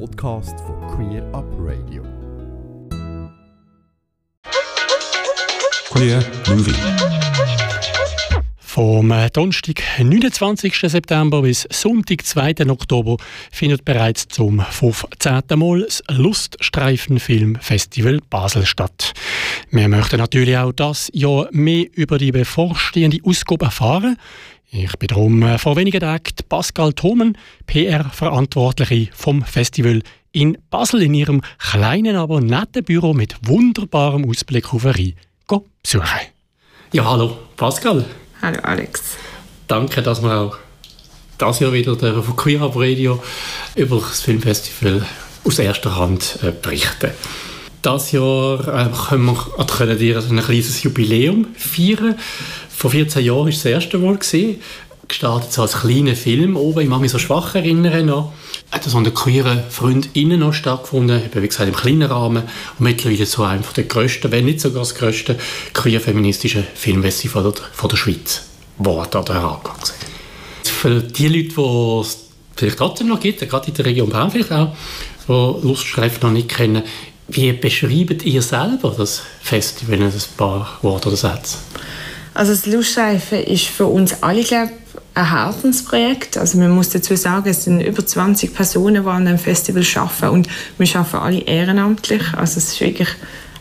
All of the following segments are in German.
Podcast von Queer Up Radio. Queer Movie. Vom äh, Donnerstag, 29. September bis Sonntag, 2. Oktober findet bereits zum 15. Mal das Luststreifenfilmfestival Basel statt. Wir möchten natürlich auch das Jahr mehr über die bevorstehende Ausgabe erfahren. Ich bin darum vor wenigen Tagen Pascal Thomen, PR-Verantwortliche vom Festival in Basel in ihrem kleinen, aber netten Büro mit wunderbarem Ausblick auf Rhein besuchen. Ja, hallo Pascal. Hallo Alex. Danke, dass wir auch das Jahr wieder von Queer Up Radio über das Filmfestival aus erster Hand äh, berichten. Das Jahr äh, können wir, können wir ein kleines Jubiläum feiern. Vor 14 Jahren war das erste Mal. Gewesen. Gestartet als kleiner Film oben, ich mag mich so schwach erinnern noch. Hat das an den queeren FreundInnen noch stattgefunden, eben wie gesagt im kleinen Rahmen und mittlerweile so einer der grössten, wenn nicht sogar das grösste queer-feministische Filmfestival von der, der Schweiz Wort an der herangewachsen. Für die Leute, die es vielleicht trotzdem noch gibt, gerade in der Region Bern vielleicht auch, die Luststreifen noch nicht kennen, wie beschreibt ihr selber das Festival in ein paar Worte oder Sätze? Also das Luststreifen ist für uns alle, glaube ein Herzensprojekt. Also man muss dazu sagen, es sind über 20 Personen, die an dem Festival arbeiten und wir arbeiten alle ehrenamtlich. Also es ist wirklich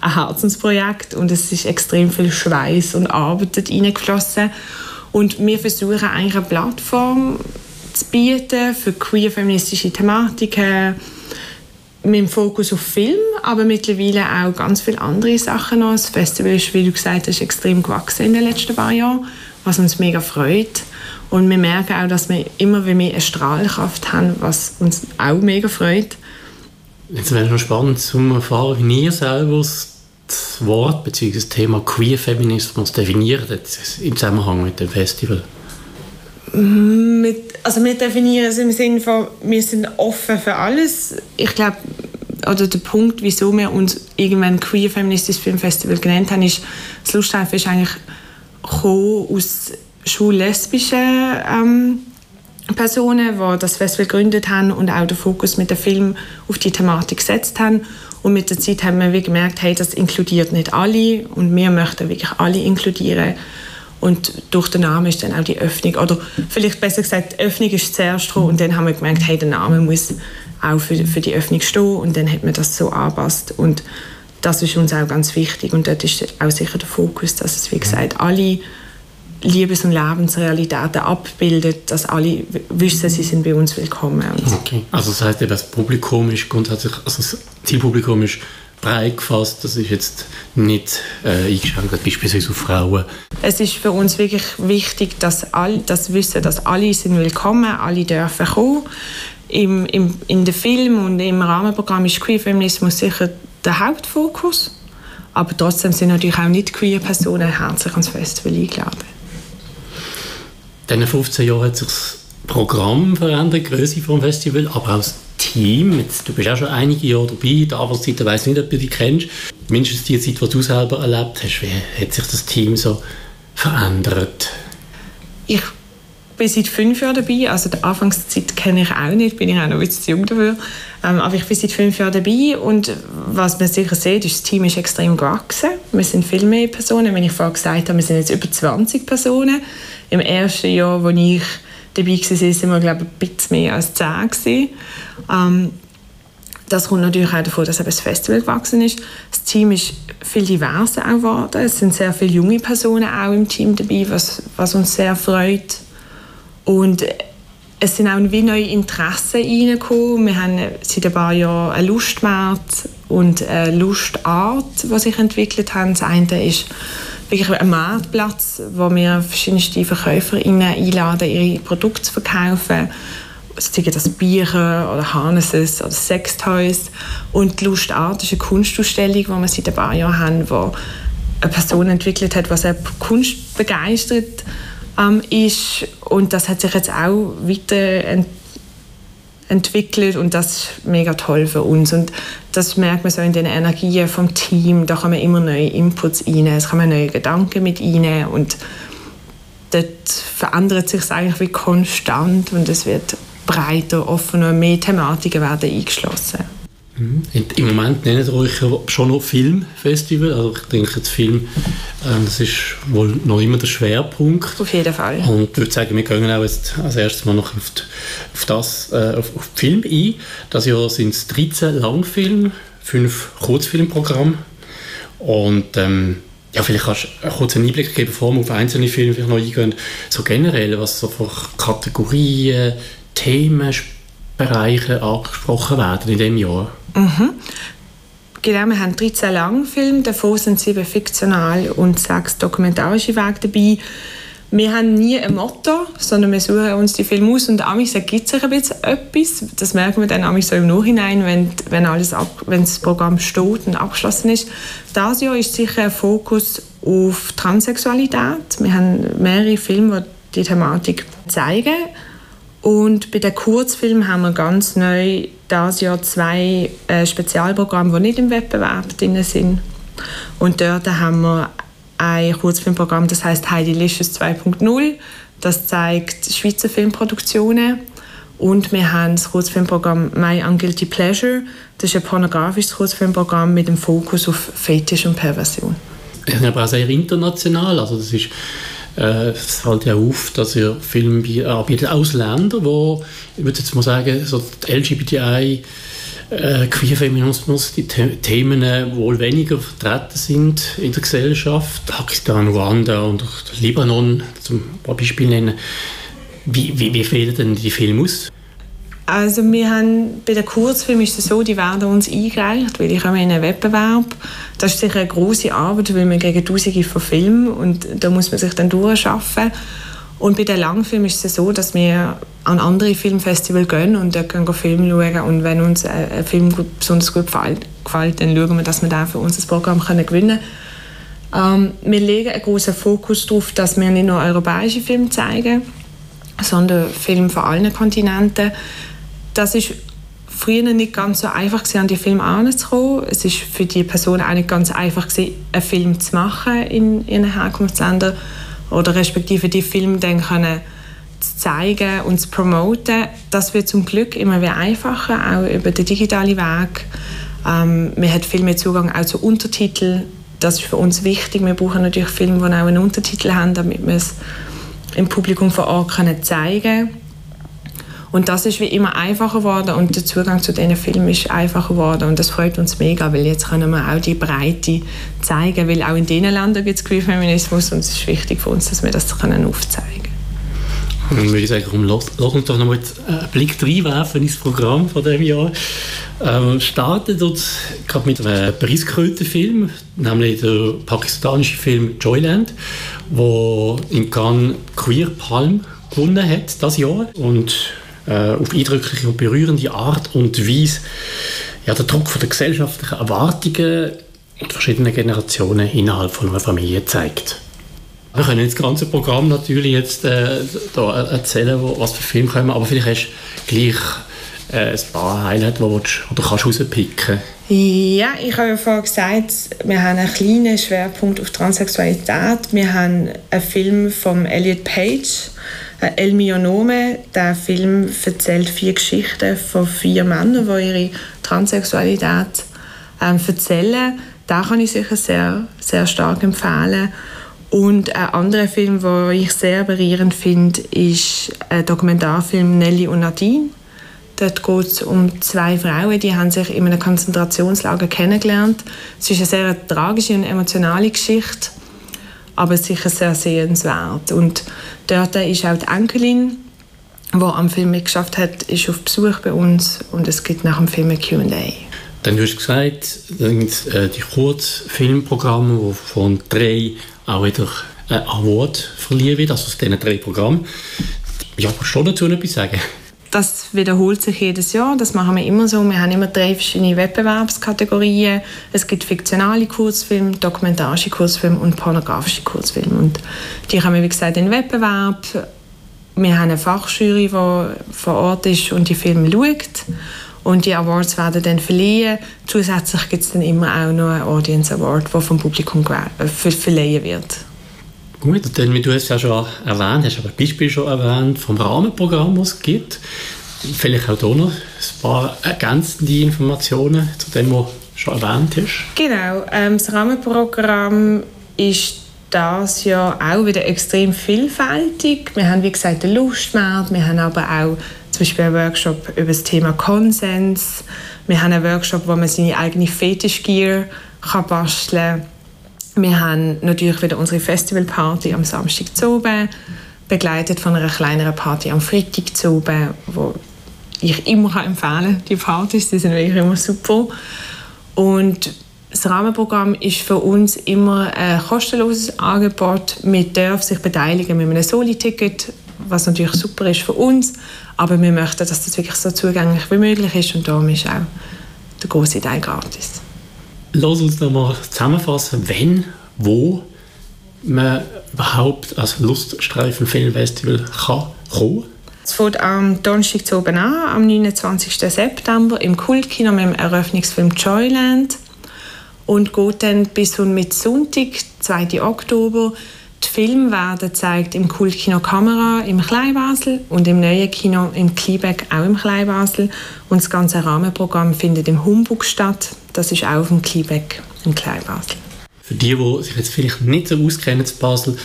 ein Herzensprojekt und es ist extrem viel Schweiß und Arbeit dort reingeflossen. Und wir versuchen eigentlich eine Plattform zu bieten für queer-feministische Thematiken, mit dem Fokus auf Film, aber mittlerweile auch ganz viele andere Sachen noch. Das Festival ist, wie du gesagt hast, extrem gewachsen in den letzten paar Jahren, was uns mega freut. Und wir merken auch, dass wir immer mehr eine Strahlkraft haben, was uns auch mega freut. Jetzt wäre es noch spannend zu erfahren, wie ihr selber das Wort bzw. das Thema Queer-Feminismus definiert im Zusammenhang mit dem Festival. Mit, also wir definieren es im Sinne von, wir sind offen für alles. Ich glaube, oder der Punkt, wieso wir uns irgendwann Queer Feministisches Filmfestival genannt haben, ist, das Luststreifen ist eigentlich aus schullesbischen ähm, Personen, die das Festival gegründet haben und auch den Fokus mit dem Film auf die Thematik gesetzt haben. Und mit der Zeit haben wir gemerkt, hey, das inkludiert nicht alle und wir möchten wirklich alle inkludieren. Und durch den Namen ist dann auch die Öffnung, oder vielleicht besser gesagt, die Öffnung ist zuerst dran und dann haben wir gemerkt, hey, der Name muss auch für, für die Öffnung stehen und dann hat man das so angepasst. Und das ist uns auch ganz wichtig und dort ist auch sicher der Fokus, dass es, wie gesagt, alle Liebes- und Lebensrealitäten abbildet, dass alle wissen, sie sind bei uns willkommen. Okay. Also das heißt, das Publikum ist grundsätzlich, also das Zielpublikum ist breit gefasst, das ist jetzt nicht äh, eingeschränkt, beispielsweise auf Frauen. Es ist für uns wirklich wichtig, dass alle das wissen, dass alle sind willkommen, alle dürfen kommen. Im, im, in dem Film und im Rahmenprogramm ist Queer-Feminismus sicher der Hauptfokus, aber trotzdem sind natürlich auch nicht queer Personen herzlich ans Festival eingeladen. In diesen 15 Jahren hat sich das Programm verändert, die Größe des Festival, aber auch das Team. Jetzt, du bist auch schon einige Jahre dabei, die Arbeitszeit, ich weiß nicht, ob du die kennst. Mindestens die Zeit, die du selber erlebt hast, wie hat sich das Team so verändert? Ich bin seit fünf Jahren dabei, also die Anfangszeit kenne ich auch nicht, bin ich auch noch ein bisschen zu jung dafür. Ähm, aber ich bin seit fünf Jahren dabei und was man sicher sieht, ist, das Team ist extrem gewachsen. Wir sind viel mehr Personen, wenn ich vorher gesagt habe, wir sind jetzt über 20 Personen. Im ersten Jahr, als ich dabei war, sind wir glaube ich, ein bisschen mehr als 10 ähm, das kommt natürlich auch davon, dass das Festival gewachsen ist. Das Team ist viel diverser geworden. Es sind sehr viele junge Personen auch im Team dabei, was, was uns sehr freut. Und es sind auch wie neue Interessen reingekommen. Wir haben seit ein paar Jahren einen Lustmarkt und eine Lustart, die sich entwickelt haben. Das eine ist wirklich ein Marktplatz, wo wir verschiedenste VerkäuferInnen einladen, ihre Produkte zu verkaufen. Sei das Bücher oder Harnesses oder Sextoys. Und die Lustart ist eine Kunstausstellung, die wir seit ein paar Jahren haben, wo eine Person entwickelt hat, die Kunst begeistert ähm, ist. Und das hat sich jetzt auch weiter entwickelt und das ist mega toll für uns. Und das merkt man so in den Energien vom Team. Da man immer neue Inputs rein, es man neue Gedanken mit rein und dort verändert sich eigentlich wie konstant und es wird breiter, offener, mehr Thematiken werden eingeschlossen. Mhm. Im Moment nennt ihr euch schon noch Filmfestival. Also ich denke, das Film das ist wohl noch immer der Schwerpunkt. Auf jeden Fall. Und ich würde sagen, wir gehen auch jetzt als erstes mal noch auf, die, auf das, äh, auf, auf Film ein. Das Jahr sind es 13 Langfilme, 5 Kurzfilmprogramme. Und ähm, ja, vielleicht kannst du kurz einen Einblick geben, bevor wir auf einzelne Filme vielleicht noch eingehen, so generell, was so für Kategorien, Themenbereiche angesprochen werden in diesem Jahr. Mhm. Genau, wir haben 13 Langfilme, davon sind sieben fiktional und sechs dokumentarische Wege dabei. Wir haben nie ein Motto, sondern wir suchen uns die Filme aus und amigs ergibt sich ein bisschen etwas. Das merken wir dann amigs so im Nachhinein, wenn, wenn, alles ab, wenn das Programm steht und abgeschlossen ist. Das Jahr ist sicher ein Fokus auf Transsexualität. Wir haben mehrere Filme, die die Thematik zeigen. Und bei den Kurzfilmen haben wir ganz neu dieses Jahr zwei äh, Spezialprogramme, die nicht im Wettbewerb drin sind. Und dort haben wir ein Kurzfilmprogramm, das heißt Heidi Licious 2.0. Das zeigt Schweizer Filmproduktionen. Und wir haben das Kurzfilmprogramm My Unguilty Pleasure. Das ist ein pornografisches Kurzfilmprogramm mit dem Fokus auf Fetisch und Perversion. Es ist aber auch sehr international. Also das ist äh, es fällt ja auf, dass ihr Filme anbietet aus Ländern, wo, ich würde jetzt mal sagen, so LGBTI, äh, Queerfeminismus, die The Themen äh, wohl weniger vertreten sind in der Gesellschaft. Pakistan, Ruanda und Libanon zum Beispiel nennen. Wie, wie, wie fehlen denn die Filme aus? Also wir haben, bei den Kurzfilmen ist es so, die werden uns eingereicht, weil ich in einen Wettbewerb. Das ist sicher eine große Arbeit, weil wir gegen Tausende von Filmen und da muss man sich dann durchschaffen. Und bei den Langfilmen ist es so, dass wir an andere Filmfestivals gehen und dort gehen Filme schauen und wenn uns ein Film besonders gut gefällt, dann schauen wir, dass wir dann für uns das Programm können gewinnen können. Ähm, wir legen einen großen Fokus darauf, dass wir nicht nur europäische Filme zeigen, sondern Filme von allen Kontinenten das ist früher nicht ganz so einfach gewesen, an die Filme anzukommen. Es ist für die Personen auch nicht ganz einfach gewesen, einen Film zu machen in ihren Herkunftsländern oder respektive die Filme dann können zu zeigen und zu promoten. Das wird zum Glück immer wieder einfacher, auch über den digitalen Weg. Ähm, man hat viel mehr Zugang auch zu Untertiteln. Das ist für uns wichtig. Wir brauchen natürlich Filme, die auch einen Untertitel haben, damit wir es im Publikum vor Ort können zeigen können. Und das ist wie immer einfacher geworden und der Zugang zu diesen Filmen ist einfacher geworden und das freut uns mega, weil jetzt können wir auch die Breite zeigen, weil auch in diesen Ländern gibt es Queerfeminismus und es ist wichtig für uns, dass wir das können aufzeigen. Dann würde ich sagen, komm, lass, lass uns doch mal einen Blick reinwerfen ins Programm von diesem Jahr. Ähm, startet dort gerade mit einem preisgekrönten Film, nämlich der pakistanische Film Joyland, wo in Cannes Queer Palm gewonnen hat das Jahr und äh, auf eindrückliche und berührende Art und Weise ja, der Druck von der gesellschaftlichen Erwartungen und verschiedenen Generationen innerhalb von einer Familie zeigt. Wir können das ganze Programm natürlich jetzt äh, da erzählen, wo, was für Filme kommen, aber vielleicht hast du gleich äh, ein paar Highlights, die du oder kannst rauspicken Ja, ich habe ja vorhin gesagt, wir haben einen kleinen Schwerpunkt auf Transsexualität. Wir haben einen Film von Elliot Page, El mio nome, der Film erzählt vier Geschichten von vier Männern, die ihre Transsexualität ähm, erzählen. Da kann ich sicher sehr, sehr stark empfehlen. Und ein anderer Film, den ich sehr berührend finde, ist ein Dokumentarfilm Nelly und Nadine. Dort geht es um zwei Frauen, die haben sich in einem Konzentrationslager kennengelernt. Es ist eine sehr tragische und emotionale Geschichte aber sicher sehr sehenswert. Und dort ist auch die Enkelin, die am Film mitgeschafft hat, ist auf Besuch bei uns und es gibt nach dem Film ein Q&A. Dann hast du gesagt, äh, die Kurzfilmprogramme, die von drei auch wieder einen Award verliehen wird, also aus diesen drei Programmen. Ja, kannst du dazu etwas sagen? Das wiederholt sich jedes Jahr. Das machen wir immer so. Wir haben immer drei verschiedene Wettbewerbskategorien. Es gibt fiktionale Kurzfilme, dokumentarische Kurzfilme und pornografische Kurzfilme. Und die haben wir, wie gesagt, in Wettbewerb. Wir haben eine Fachjury, die vor Ort ist und die Filme schaut. Und die Awards werden dann verliehen. Zusätzlich gibt es dann immer auch noch einen Audience Award, der vom Publikum äh, verliehen wird. Gut, denn du hast ja schon erwähnt, hast aber ein Beispiel schon erwähnt vom Rahmenprogramm, das es gibt. Vielleicht auch hier noch ein paar ergänzende Informationen zu dem, was schon erwähnt ist. Genau, ähm, das Rahmenprogramm ist das Jahr auch wieder extrem vielfältig. Wir haben, wie gesagt, den Lustmarkt, wir haben aber auch zum Beispiel einen Workshop über das Thema Konsens. Wir haben einen Workshop, wo man seine eigene Fetischgear basteln kann. Wir haben natürlich wieder unsere Festivalparty am Samstag zu oben, begleitet von einer kleineren Party am Freitag zu oben, wo ich immer empfehlen kann. Die Partys die sind wirklich immer super. Und das Rahmenprogramm ist für uns immer ein kostenloses Angebot. Man darf sich beteiligen mit einem Soli-Ticket, was natürlich super ist für uns. Aber wir möchten, dass das wirklich so zugänglich wie möglich ist und darum ist auch der große Teil gratis. Lass uns noch mal zusammenfassen, wenn, wo man überhaupt als Luststreifen-Filmfestival kann kommen es fängt am Donnerstag zu oben an, am 29. September im Kultkino mit dem Eröffnungsfilm Joyland und geht dann bis und mit Sonntag, 2. Oktober. Die Filme werden gezeigt im Kultkino Kamera im Kleinbasel und im neuen Kino im Kliebeck auch im Kleinbasel. Und das ganze Rahmenprogramm findet im Humbug statt. Das ist auch auf dem Kliebeck im Kleinbasel. Für die, die sich jetzt vielleicht nicht so auskennen zu Basel,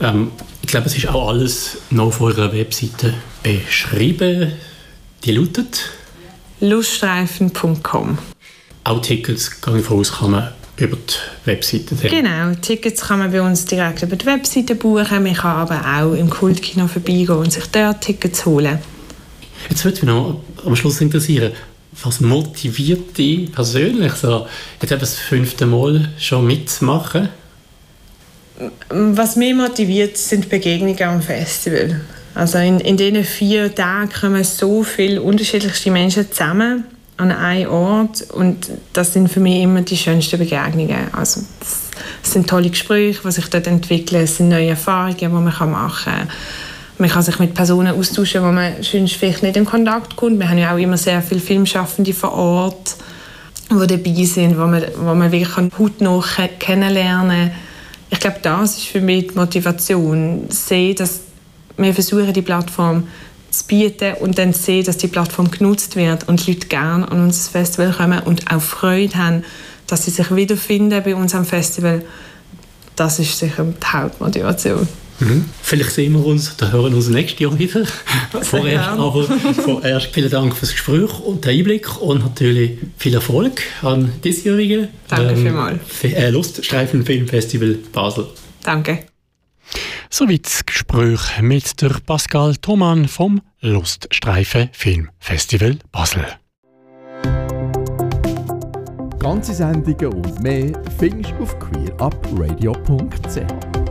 ähm, ich glaube, es ist auch alles noch auf eurer Webseite beschrieben. Die lautet? luststreifen.com auch Tickets, gehe ich von aus, kann man über die Webseite. Genau, Tickets kann man bei uns direkt über die Webseite buchen. Man kann aber auch im Kultkino vorbeigehen und sich dort Tickets holen. Jetzt würde mich noch am Schluss interessieren, was motiviert dich persönlich, so, jetzt eben das fünfte Mal schon mitzumachen? Was mich motiviert, sind Begegnungen am Festival. Also in, in diesen vier Tagen kommen so viele unterschiedlichste Menschen zusammen an einem Ort und das sind für mich immer die schönsten Begegnungen. Also es sind tolle Gespräche, die sich dort entwickeln, es sind neue Erfahrungen, die man machen kann. Man kann sich mit Personen austauschen, wo man sonst vielleicht nicht in Kontakt kommt. Wir haben ja auch immer sehr viele Filmschaffende vor Ort, die dabei sind, wo man, wo man wirklich hautnah kennenlernen kann. Ich glaube, das ist für mich die Motivation, sehen, dass wir versuchen, die Plattform zu bieten und dann sehen, dass die Plattform genutzt wird und die Leute gerne an unser Festival kommen und auch Freude haben, dass sie sich wiederfinden bei uns am Festival, das ist sicher die Hauptmotivation. Mhm. Vielleicht sehen wir uns, da hören wir uns nächstes Jahr wieder. vorerst, aber vorerst vielen Dank fürs Gespräch und den Einblick und natürlich viel Erfolg an diesjährigen Danke ähm, vielmals. Äh, Luststreifen Filmfestival Basel. Danke. Soweit das Gespräch mit der Pascal Thoman vom Luststreifen Filmfestival Basel. Ganze Sendungen und mehr findest du auf queerupradio.ch.